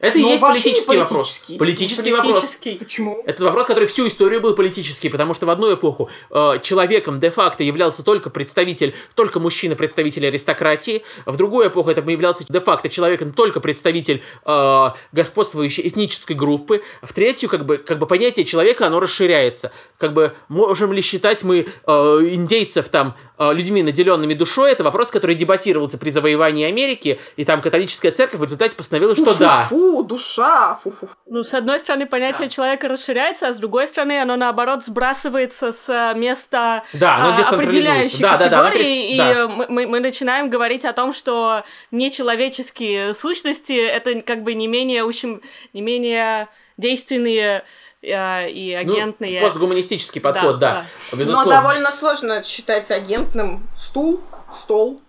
[SPEAKER 2] Это и есть политический вопрос.
[SPEAKER 1] политический.
[SPEAKER 2] Политический вопрос.
[SPEAKER 3] Политический.
[SPEAKER 1] почему?
[SPEAKER 2] Это вопрос, который всю историю был политический, потому что в одну эпоху э, человеком де-факто являлся только представитель, только мужчина, представитель аристократии, в другую эпоху это являлся де-факто человеком только представитель э, господствующей этнической группы, в третью как бы, как бы понятие человека, оно расширяется. Как бы можем ли считать мы э, индейцев там людьми, наделенными душой, это вопрос, который дебатировался при завоевании Америки, и там католическая церковь в результате постановила, что да.
[SPEAKER 1] Фу, фу, душа, фу-фу.
[SPEAKER 3] Ну, с одной стороны, понятие
[SPEAKER 2] Да.
[SPEAKER 3] человека расширяется, а с другой стороны, оно наоборот сбрасывается с э, места
[SPEAKER 2] Да, оно
[SPEAKER 3] а, определяющей
[SPEAKER 2] Да, да, да,
[SPEAKER 3] категории,
[SPEAKER 2] перес- да.
[SPEAKER 3] и э, мы, мы- начинаем говорить о том, что нечеловеческие сущности это как бы не менее ущем- не менее действенные э, и
[SPEAKER 2] Ну,
[SPEAKER 3] агентные.
[SPEAKER 2] постгуманистический подход, да. Безусловно.
[SPEAKER 1] Но довольно сложно считать агентным стул, стол,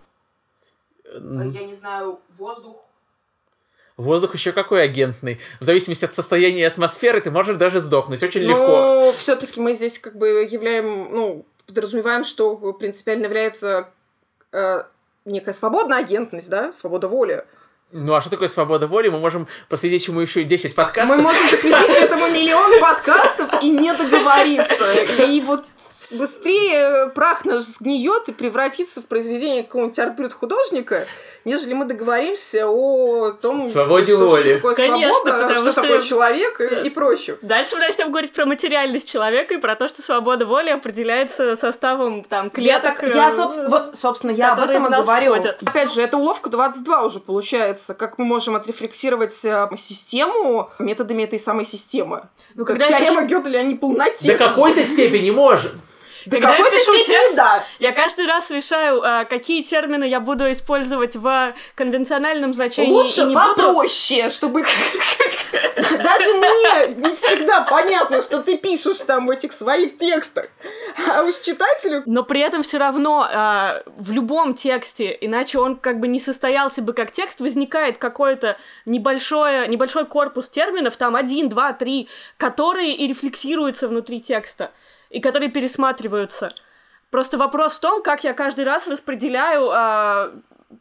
[SPEAKER 2] М,
[SPEAKER 1] я не знаю, воздух.
[SPEAKER 2] Воздух еще какой агентный. В зависимости от состояния атмосферы ты можешь даже сдохнуть. Очень легко.
[SPEAKER 1] Но все-таки мы здесь как бы являем, ну, подразумеваем, что принципиально является э, некая свободная агентность, да, свобода воли.
[SPEAKER 2] Ну а что такое свобода воли? Мы можем посвятить ему еще и 10 подкастов.
[SPEAKER 1] Мы можем посвятить этому миллион подкастов и не договориться. И вот быстрее прах наш сгниет и превратится в произведение какого-нибудь арт-художника, нежели мы договоримся о том,
[SPEAKER 2] Свободе
[SPEAKER 1] что,
[SPEAKER 2] воли.
[SPEAKER 1] что такое
[SPEAKER 3] Конечно,
[SPEAKER 1] свобода,
[SPEAKER 3] потому
[SPEAKER 1] что,
[SPEAKER 3] что-
[SPEAKER 1] такое человек и, и прочее.
[SPEAKER 3] Дальше мы начнем говорить про материальность человека и про то, что свобода воли определяется составом там
[SPEAKER 1] Я
[SPEAKER 3] клеток.
[SPEAKER 1] так, я,
[SPEAKER 3] э,
[SPEAKER 1] собственно, вот, собственно, я об этом и говорю.
[SPEAKER 3] входят.
[SPEAKER 1] Опять же, это уловка 22 уже получается. Как мы можем отрефлексировать э, систему методами этой самой системы.
[SPEAKER 3] Ну,
[SPEAKER 1] как
[SPEAKER 3] когда я
[SPEAKER 1] теорема
[SPEAKER 3] пишу-
[SPEAKER 1] Гёделя о неполноте.
[SPEAKER 2] До какой-то степени можем.
[SPEAKER 1] До
[SPEAKER 3] Когда
[SPEAKER 1] какой-то степени,
[SPEAKER 3] текст,
[SPEAKER 1] да.
[SPEAKER 3] Я каждый раз решаю, а, какие термины я буду использовать в конвенциональном значении.
[SPEAKER 1] Лучше
[SPEAKER 3] не буду...
[SPEAKER 1] попроще, чтобы... Даже мне не всегда понятно, что ты пишешь там в этих своих текстах. А уж читателю...
[SPEAKER 3] Но при этом все равно а, в любом тексте, иначе он как бы не состоялся бы как текст, возникает какой-то небольшой, небольшой корпус терминов, там один, два, три, которые и рефлексируются внутри текста, и которые пересматриваются. Просто вопрос в том, как я каждый раз распределяю а,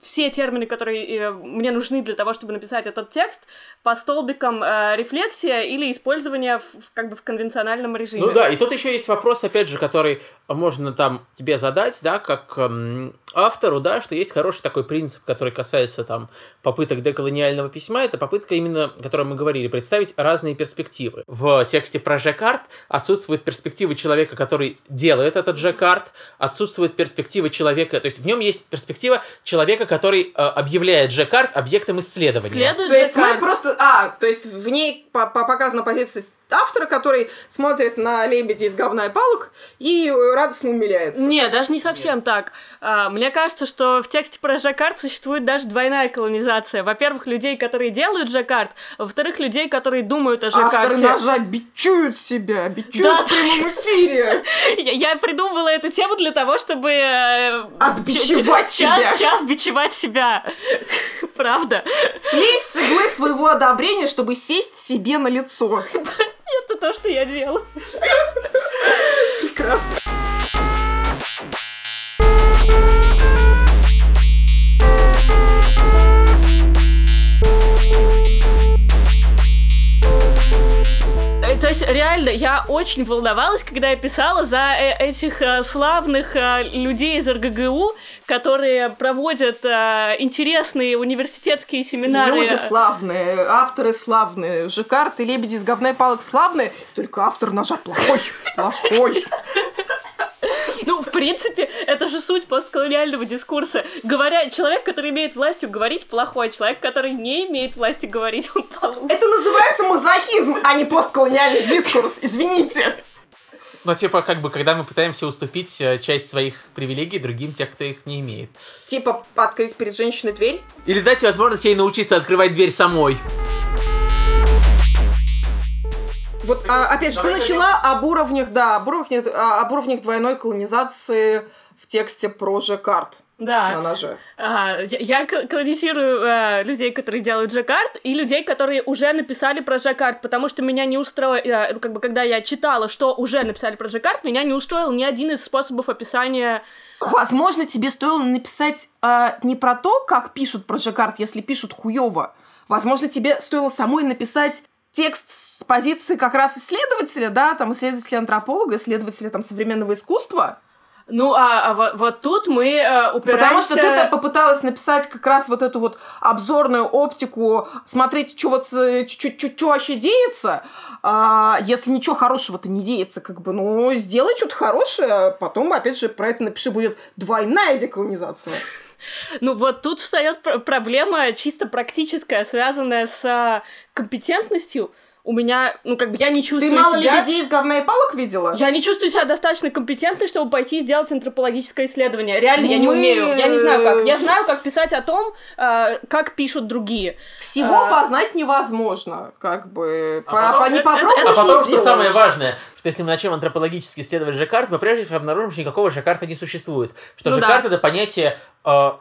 [SPEAKER 3] все термины, которые э, мне нужны для того, чтобы написать этот текст, по столбикам э, рефлексия или использование в- как бы в конвенциональном режиме.
[SPEAKER 2] Ну да, и тут еще есть вопрос, опять же, который можно там тебе задать, да, как эм, автору, да, что есть хороший такой принцип, который касается там попыток деколониального письма, это попытка именно, о которой мы говорили, представить разные перспективы. В тексте про Жаккард отсутствует перспектива человека, который делает этот Жаккард, отсутствует перспектива человека, то есть в нем есть перспектива человека, который э, объявляет Жаккард объектом исследования.
[SPEAKER 3] Следует
[SPEAKER 1] То есть мы
[SPEAKER 3] Жаккард.
[SPEAKER 1] просто... А, то есть в ней по- по- показана позиция автора, который смотрит на лебедя из говна и палок и э, радостно умиляется.
[SPEAKER 3] Не, даже не совсем так. А, Мне кажется, что в тексте про Жаккард существует даже двойная колонизация. Во-первых, людей, которые делают Жаккард, а во-вторых, людей, которые думают о
[SPEAKER 1] Авторы
[SPEAKER 3] Жаккарде.
[SPEAKER 1] ножа бичуют себя, бичуют
[SPEAKER 3] Да,
[SPEAKER 1] в прямом эфире.
[SPEAKER 3] Я, придумывала эту тему для того, чтобы... э,
[SPEAKER 1] Отбичевать себя.
[SPEAKER 3] Час бичевать себя. Правда.
[SPEAKER 1] Слезь с иглы своего одобрения, чтобы сесть себе на лицо.
[SPEAKER 3] Это то, что я делаю.
[SPEAKER 1] Прекрасно.
[SPEAKER 3] То есть, реально, я очень волновалась, когда я писала за э, этих э, славных э, людей из РГГУ, которые проводят интересные университетские семинары.
[SPEAKER 1] Люди славные, авторы славные, Жикард и Лебеди из говна и палок славные, только автор ножа плохой, плохой.
[SPEAKER 3] В принципе, это же суть постколониального дискурса. Говоря, человек, который имеет властью говорить, плохой. Человек, который не имеет власти говорить, он получше.
[SPEAKER 1] Это называется мазохизм, а не постколониальный дискурс, извините.
[SPEAKER 2] Ну, типа, как бы, когда мы пытаемся уступить э, часть своих привилегий другим, тех, кто их не имеет.
[SPEAKER 1] Типа открыть перед женщиной дверь.
[SPEAKER 2] Или дать возможность ей научиться открывать дверь самой.
[SPEAKER 1] Вот, а, опять же, ты начала об уровнях, да, об уровнях, а, об уровнях двойной колонизации в тексте про Жекард на
[SPEAKER 3] Да.
[SPEAKER 1] ноже.
[SPEAKER 3] Ага, я, я кол- колонизирую э, людей, которые делают Жаккард, и людей, которые уже написали про Жаккард, потому что меня не устроило, э, как бы, когда я читала, что уже написали про Жаккард, меня не устроил ни один из способов описания
[SPEAKER 1] Возможно, тебе стоило написать а, не про то, как пишут про Жекард, если пишут хуёво. Возможно, тебе стоило самой написать текст с позиции как раз исследователя, да, там, исследователя-антрополога, исследователя там современного искусства.
[SPEAKER 3] Ну, а, а во- вот, тут мы э, упираемся...
[SPEAKER 1] Потому что ты-то попыталась написать как раз вот эту вот обзорную оптику, смотреть, что вот, что вообще деется, а, если ничего хорошего-то не деется, как бы, ну, сделай что-то хорошее, а потом, опять же, про это напиши, будет двойная деколонизация.
[SPEAKER 3] Ну вот тут встает проблема чисто практическая, связанная с компетентностью у меня, ну, как бы я не чувствую
[SPEAKER 1] Ты мало
[SPEAKER 3] себя...
[SPEAKER 1] лебедей из говна и палок видела?
[SPEAKER 3] Я не чувствую себя достаточно компетентной, чтобы пойти и сделать антропологическое исследование. Реально, я не умею. Я не знаю как. Я знаю, как писать о том, э, как пишут другие.
[SPEAKER 1] Всего а... познать невозможно, как бы. А потом, не попробуешь,
[SPEAKER 2] А потом, что самое важное, что если мы начнем антропологически исследовать Жаккард, мы прежде всего обнаружим, что никакого Жаккарта не существует. Что ну, Жаккард да. это понятие, э,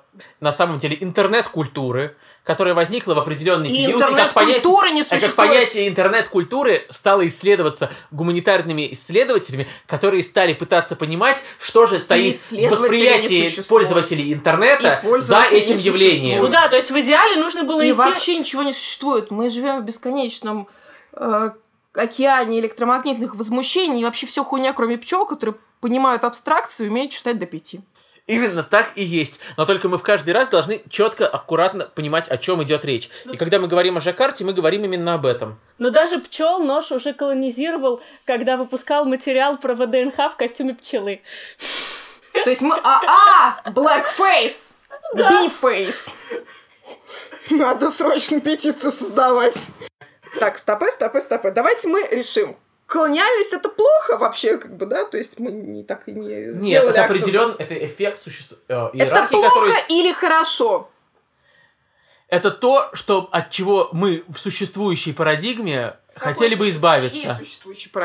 [SPEAKER 2] на самом деле, интернет-культуры, которая возникла в определенный
[SPEAKER 1] и
[SPEAKER 2] период,
[SPEAKER 1] и как понятие, не
[SPEAKER 2] как понятие интернет-культуры стало исследоваться гуманитарными исследователями, которые стали пытаться понимать, что же стоит в восприятии пользователей интернета за этим явлением.
[SPEAKER 3] Ну да, то есть в идеале нужно было
[SPEAKER 1] и
[SPEAKER 3] идти...
[SPEAKER 1] вообще ничего не существует. Мы живем в бесконечном э, океане электромагнитных возмущений, и вообще все хуйня, кроме пчел, которые понимают абстракцию и умеют читать до пяти.
[SPEAKER 2] Именно так и есть. Но только мы в каждый раз должны четко, аккуратно понимать, о чем идет речь. И когда мы говорим о Жакарте, мы говорим именно об этом.
[SPEAKER 3] Но даже пчел нож уже колонизировал, когда выпускал материал про ВДНХ в костюме пчелы.
[SPEAKER 1] То есть мы... А, а blackface! B-face! Надо срочно петицию создавать. Так, стопы, стопы, стопы. Давайте мы решим, колониальность это плохо вообще, как бы, да, то есть мы не так и не сделали
[SPEAKER 2] Нет, это определен, это эффект существует. Э,
[SPEAKER 1] это плохо который... или хорошо?
[SPEAKER 2] Это то, что от чего мы в существующей парадигме Какой хотели бы избавиться.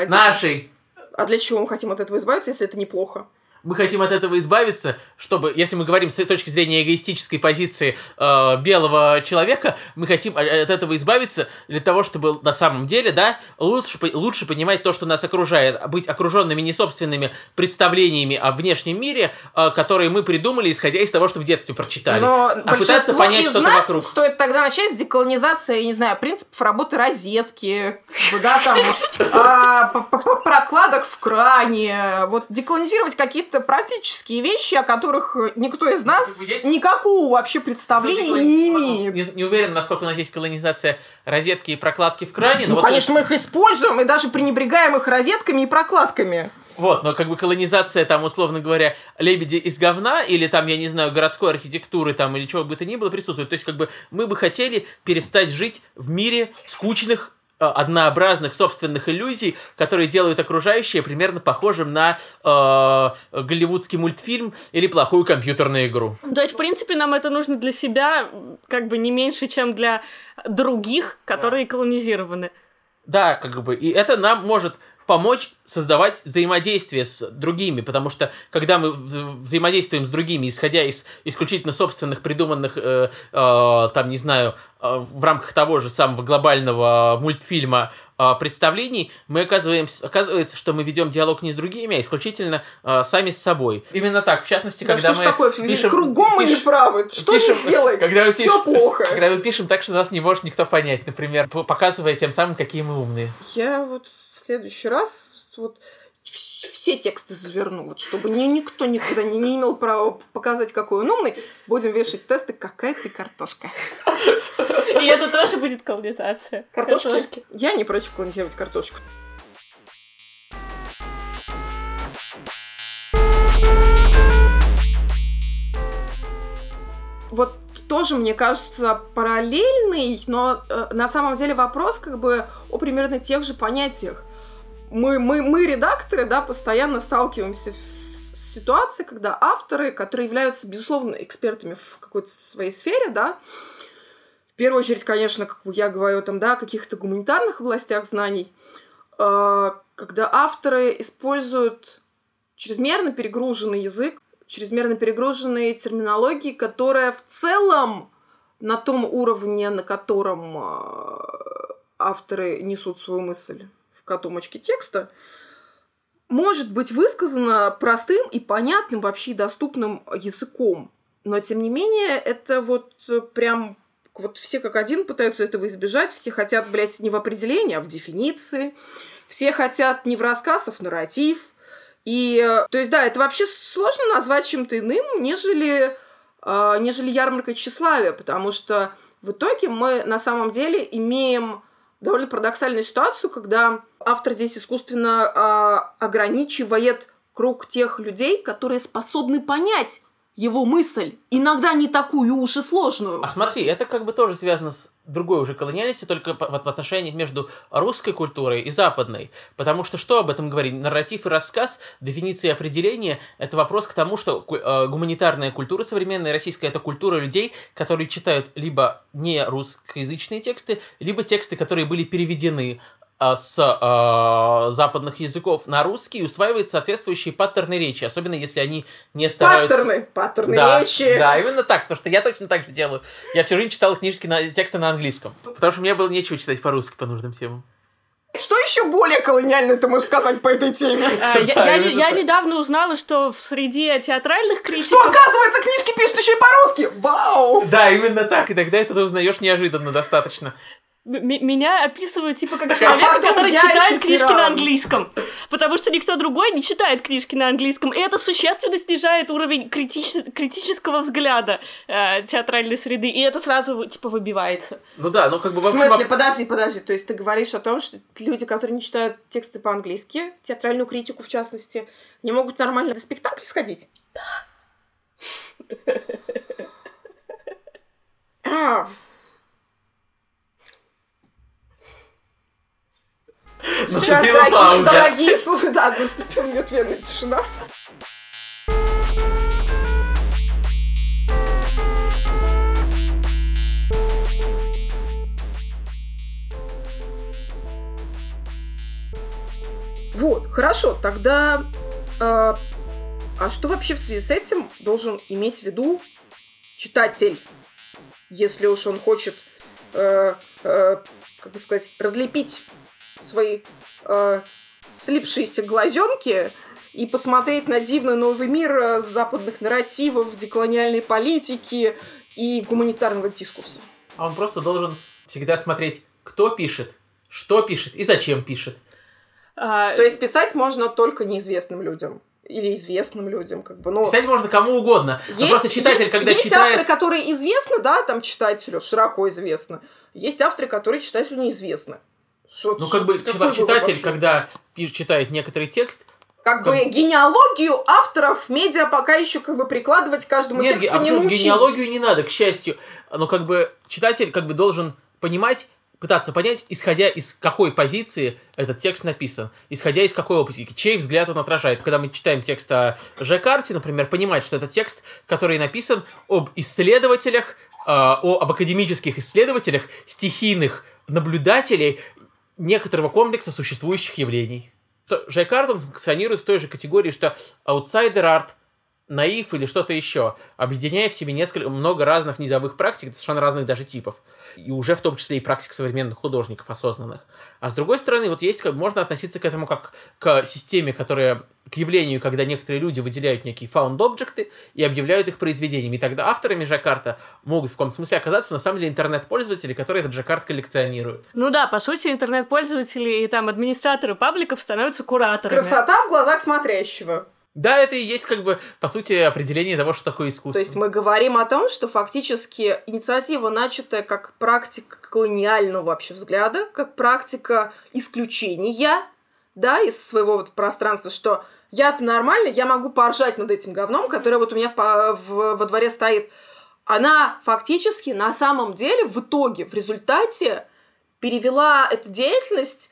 [SPEAKER 2] Нашей.
[SPEAKER 1] А для чего мы хотим от этого избавиться, если это неплохо?
[SPEAKER 2] Мы хотим от этого избавиться, чтобы, если мы говорим с точки зрения эгоистической позиции э, белого человека, мы хотим от этого избавиться для того, чтобы на самом деле, да, лучше, лучше понимать то, что нас окружает, быть окруженными не собственными представлениями о внешнем мире, э, которые мы придумали, исходя из того, что в детстве прочитали.
[SPEAKER 1] Но а пытаться понять что-то вокруг. стоит тогда начать с деколонизации, я не знаю, принципов работы розетки, да, там, а, прокладок в кране, вот деколонизировать какие-то какие-то практические вещи, о которых никто из нас есть? никакого вообще представления ну, не имеет.
[SPEAKER 2] Не, не уверен, насколько у нас есть колонизация розетки и прокладки в кране.
[SPEAKER 1] Ну, вот конечно, мы их используем и даже пренебрегаем их розетками и прокладками.
[SPEAKER 2] Вот, но как бы колонизация, там, условно говоря, лебеди из говна, или там, я не знаю, городской архитектуры, там, или чего бы то ни было, присутствует. То есть, как бы, мы бы хотели перестать жить в мире скучных Э, однообразных собственных иллюзий, которые делают окружающее примерно похожим на э, голливудский мультфильм или плохую компьютерную игру.
[SPEAKER 3] То есть, в принципе, нам это нужно для себя как бы не меньше, чем для других, которые да. колонизированы.
[SPEAKER 2] Да, как бы, и это нам может помочь создавать взаимодействие с другими, потому что когда мы взаимодействуем с другими, исходя из исключительно собственных придуманных, э, э, там, не знаю, э, в рамках того же самого глобального мультфильма э, представлений, мы оказываемся, оказывается, что мы ведем диалог не с другими, а исключительно э, сами с собой. Именно так, в частности, да когда
[SPEAKER 1] что
[SPEAKER 2] мы
[SPEAKER 1] такое?
[SPEAKER 2] пишем...
[SPEAKER 1] Кругом мы не правы, что пишем, не сделаем, когда все пишем, плохо.
[SPEAKER 2] Когда мы пишем так, что нас не может никто понять, например, показывая тем самым, какие мы умные.
[SPEAKER 1] Я вот следующий раз вот все тексты заверну, вот, чтобы ни, никто никогда не, не имел права показать, какой он умный, будем вешать тесты, какая ты картошка.
[SPEAKER 3] И это тоже будет колонизация.
[SPEAKER 1] Картошки? Картошки. Я не против колонизировать картошку. Вот тоже, мне кажется, параллельный, но э, на самом деле вопрос как бы о примерно тех же понятиях мы, мы, мы, редакторы, да, постоянно сталкиваемся с ситуацией, когда авторы, которые являются, безусловно, экспертами в какой-то своей сфере, да, в первую очередь, конечно, как я говорю, там, да, о каких-то гуманитарных областях знаний, э, когда авторы используют чрезмерно перегруженный язык, чрезмерно перегруженные терминологии, которая в целом на том уровне, на котором э, авторы несут свою мысль в котомочке текста, может быть высказано простым и понятным вообще доступным языком. Но, тем не менее, это вот прям вот все как один пытаются этого избежать, все хотят, блядь, не в определении, а в дефиниции, все хотят не в рассказ, а в нарратив. И, то есть, да, это вообще сложно назвать чем-то иным, нежели, э, нежели ярмаркой тщеславия, потому что в итоге мы на самом деле имеем довольно парадоксальную ситуацию, когда автор здесь искусственно э, ограничивает круг тех людей, которые способны понять его мысль, иногда не такую уж и сложную.
[SPEAKER 2] А смотри, это как бы тоже связано с другой уже колониальностью, только в отношениях между русской культурой и западной. Потому что что об этом говорить? Нарратив и рассказ, дефиниция и определение – это вопрос к тому, что э, гуманитарная культура современная российская – это культура людей, которые читают либо не русскоязычные тексты, либо тексты, которые были переведены с э, западных языков на русский и усваивает соответствующие паттерны речи, особенно если они не стараются...
[SPEAKER 1] Паттерны, паттерны
[SPEAKER 2] да,
[SPEAKER 1] речи.
[SPEAKER 2] Да, именно так, потому что я точно так же делаю. Я всю жизнь читал книжки на тексты на английском, потому что мне было нечего читать по-русски по нужным темам.
[SPEAKER 1] Что еще более колониальное ты можешь сказать по этой теме?
[SPEAKER 3] А, я, я, я недавно узнала, что в среде театральных критиков...
[SPEAKER 1] Что, оказывается, книжки пишут еще и по-русски? Вау!
[SPEAKER 2] Да, именно так. Иногда это ты узнаешь неожиданно достаточно
[SPEAKER 3] меня описывают типа как человека, который читает книжки на английском. Потому что никто другой не читает книжки на английском. И это существенно снижает уровень критич... критического взгляда э, театральной среды. И это сразу типа выбивается.
[SPEAKER 2] Ну да, ну как бы...
[SPEAKER 1] В смысле, подожди, подожди. То есть ты говоришь о том, что люди, которые не читают тексты по-английски, театральную критику в частности, не могут нормально на спектакль сходить?
[SPEAKER 3] Да.
[SPEAKER 1] Сейчас, дорогие, дорогие слушай, да, наступила мертвенная тишина. Вот, хорошо, тогда... Э, а что вообще в связи с этим должен иметь в виду читатель, если уж он хочет, э, э, как бы сказать, разлепить свои э, слипшиеся глазенки и посмотреть на дивный новый мир э, западных нарративов, деколониальной политики и гуманитарного дискурса.
[SPEAKER 2] А он просто должен всегда смотреть, кто пишет, что пишет и зачем пишет.
[SPEAKER 1] А... То есть писать можно только неизвестным людям или известным людям, как бы, ну...
[SPEAKER 2] Писать можно кому угодно. Есть, но просто читатель,
[SPEAKER 1] есть,
[SPEAKER 2] когда
[SPEAKER 1] есть
[SPEAKER 2] читает...
[SPEAKER 1] авторы, которые известны, да, там читателю, широко известны. Есть авторы, которые читателю неизвестны.
[SPEAKER 2] Шо, ну, как бы читатель, когда читает некоторый текст,
[SPEAKER 1] как, как бы генеалогию авторов медиа пока еще как бы прикладывать каждому Нет, тексту а не научились.
[SPEAKER 2] генеалогию не надо, к счастью. Но как бы читатель как бы должен понимать, пытаться понять, исходя из какой позиции этот текст написан, исходя из какой опыти, чей взгляд он отражает. Когда мы читаем текст о Жекарте, например, понимать, что это текст, который написан об исследователях, э, о, об академических исследователях, стихийных наблюдателей, некоторого комплекса существующих явлений. Жай Картон функционирует в той же категории, что аутсайдер арт, наив или что-то еще, объединяя в себе несколько, много разных низовых практик, совершенно разных даже типов. И уже в том числе и практик современных художников осознанных. А с другой стороны, вот есть, как можно относиться к этому как к системе, которая к явлению, когда некоторые люди выделяют некие found объекты и объявляют их произведениями. И тогда авторами Жаккарта могут в каком-то смысле оказаться на самом деле интернет-пользователи, которые этот Жаккарт коллекционируют.
[SPEAKER 3] Ну да, по сути, интернет-пользователи и там администраторы пабликов становятся кураторами.
[SPEAKER 1] Красота в глазах смотрящего.
[SPEAKER 2] Да, это и есть, как бы, по сути, определение того, что такое искусство.
[SPEAKER 1] То есть мы говорим о том, что фактически инициатива, начатая как практика колониального вообще взгляда, как практика исключения, да, из своего вот пространства, что я-то нормально, я могу поржать над этим говном, которое вот у меня в, в, во дворе стоит. Она фактически на самом деле в итоге, в результате перевела эту деятельность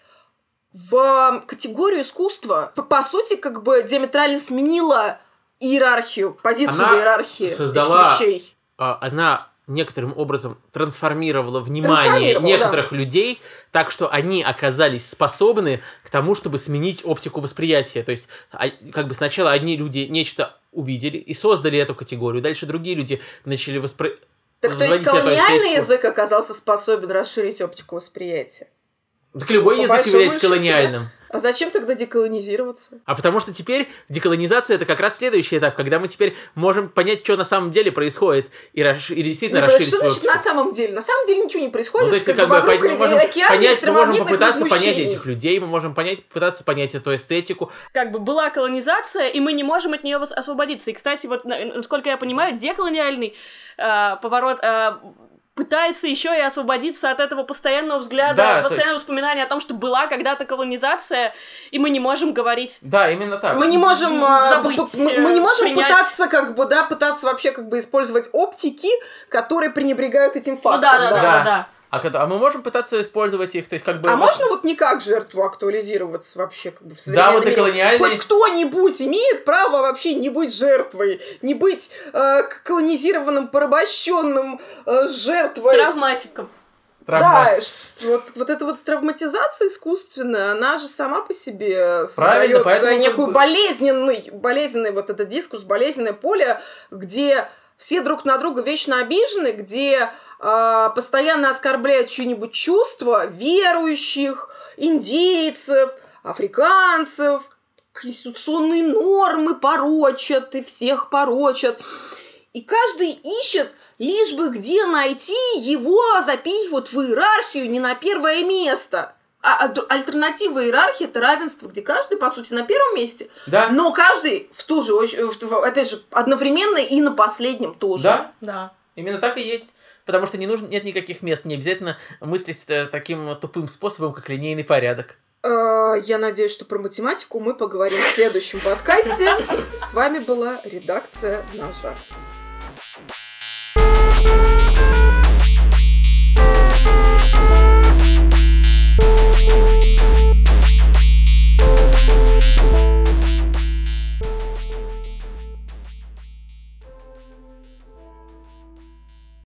[SPEAKER 1] в категорию искусства. По, по сути, как бы диаметрально сменила иерархию, позицию
[SPEAKER 2] она
[SPEAKER 1] иерархии
[SPEAKER 2] создала,
[SPEAKER 1] этих вещей.
[SPEAKER 2] А, она некоторым образом трансформировала внимание некоторых да. людей так, что они оказались способны к тому, чтобы сменить оптику восприятия. То есть, а, как бы сначала одни люди нечто увидели и создали эту категорию, дальше другие люди начали воспринимать.
[SPEAKER 1] Так то есть колониальный язык оказался способен расширить оптику восприятия?
[SPEAKER 2] Так любой По язык является колониальным. Да?
[SPEAKER 1] А зачем тогда деколонизироваться?
[SPEAKER 2] А потому что теперь деколонизация это как раз следующий этап, когда мы теперь можем понять, что на самом деле происходит, и, расш... и действительно
[SPEAKER 1] не,
[SPEAKER 2] расширить
[SPEAKER 1] Что значит на самом деле? На самом деле ничего не происходит.
[SPEAKER 2] Ну, то есть, как, как бы, бы мы можем понять, мы можем попытаться понять этих людей, мы можем понять, пытаться понять эту эстетику.
[SPEAKER 3] Как бы была колонизация, и мы не можем от нее освободиться. И, кстати, вот, насколько я понимаю, деколониальный э, поворот э, пытается еще и освободиться от этого постоянного взгляда,
[SPEAKER 2] Да, то
[SPEAKER 3] постоянного воспоминания о том, что была когда-то колонизация, и мы не можем говорить.
[SPEAKER 2] Да, именно так.
[SPEAKER 1] Мы не можем, э,
[SPEAKER 3] Забыть,
[SPEAKER 1] мы, мы не можем
[SPEAKER 3] принять.
[SPEAKER 1] пытаться, как бы, да, пытаться вообще как бы использовать оптики, которые пренебрегают этим
[SPEAKER 3] Ну
[SPEAKER 1] фактом.
[SPEAKER 3] да, да, да,
[SPEAKER 2] да.
[SPEAKER 3] да, да.
[SPEAKER 2] А, а мы можем пытаться использовать их, то есть как бы...
[SPEAKER 1] А
[SPEAKER 2] вот-
[SPEAKER 1] можно вот не как жертву актуализироваться вообще как бы в
[SPEAKER 2] Да, вот и
[SPEAKER 1] мире?
[SPEAKER 2] колониальные...
[SPEAKER 1] Хоть кто-нибудь имеет право вообще не быть жертвой, не быть э, колонизированным, порабощенным э, жертвой.
[SPEAKER 3] Травматиком.
[SPEAKER 2] травма-
[SPEAKER 1] Да, вот, вот эта вот травматизация искусственная, она же сама по себе
[SPEAKER 2] Правильно,
[SPEAKER 1] создает
[SPEAKER 2] поэтому как
[SPEAKER 1] некую
[SPEAKER 2] бы-
[SPEAKER 1] болезненный, болезненный вот этот дискурс, болезненное поле, где все друг на друга вечно обижены, где э, постоянно оскорбляют чьи-нибудь чувства верующих, индейцев, африканцев, конституционные нормы порочат и всех порочат. И каждый ищет лишь бы где найти его запихивают в иерархию не на первое место. А а- альтернатива иерархии это равенство, где каждый, по сути, на первом месте,
[SPEAKER 2] Да,
[SPEAKER 1] но каждый в ту же, в- опять же, одновременно и на последнем тоже.
[SPEAKER 2] да,
[SPEAKER 3] Да.
[SPEAKER 2] именно так и есть потому что не нужно, нет никаких мест, не обязательно мыслить э, таким тупым способом, как линейный порядок.
[SPEAKER 1] Э, я надеюсь, что про математику мы поговорим в следующем подкасте. С вами была редакция «Ножа». Thank you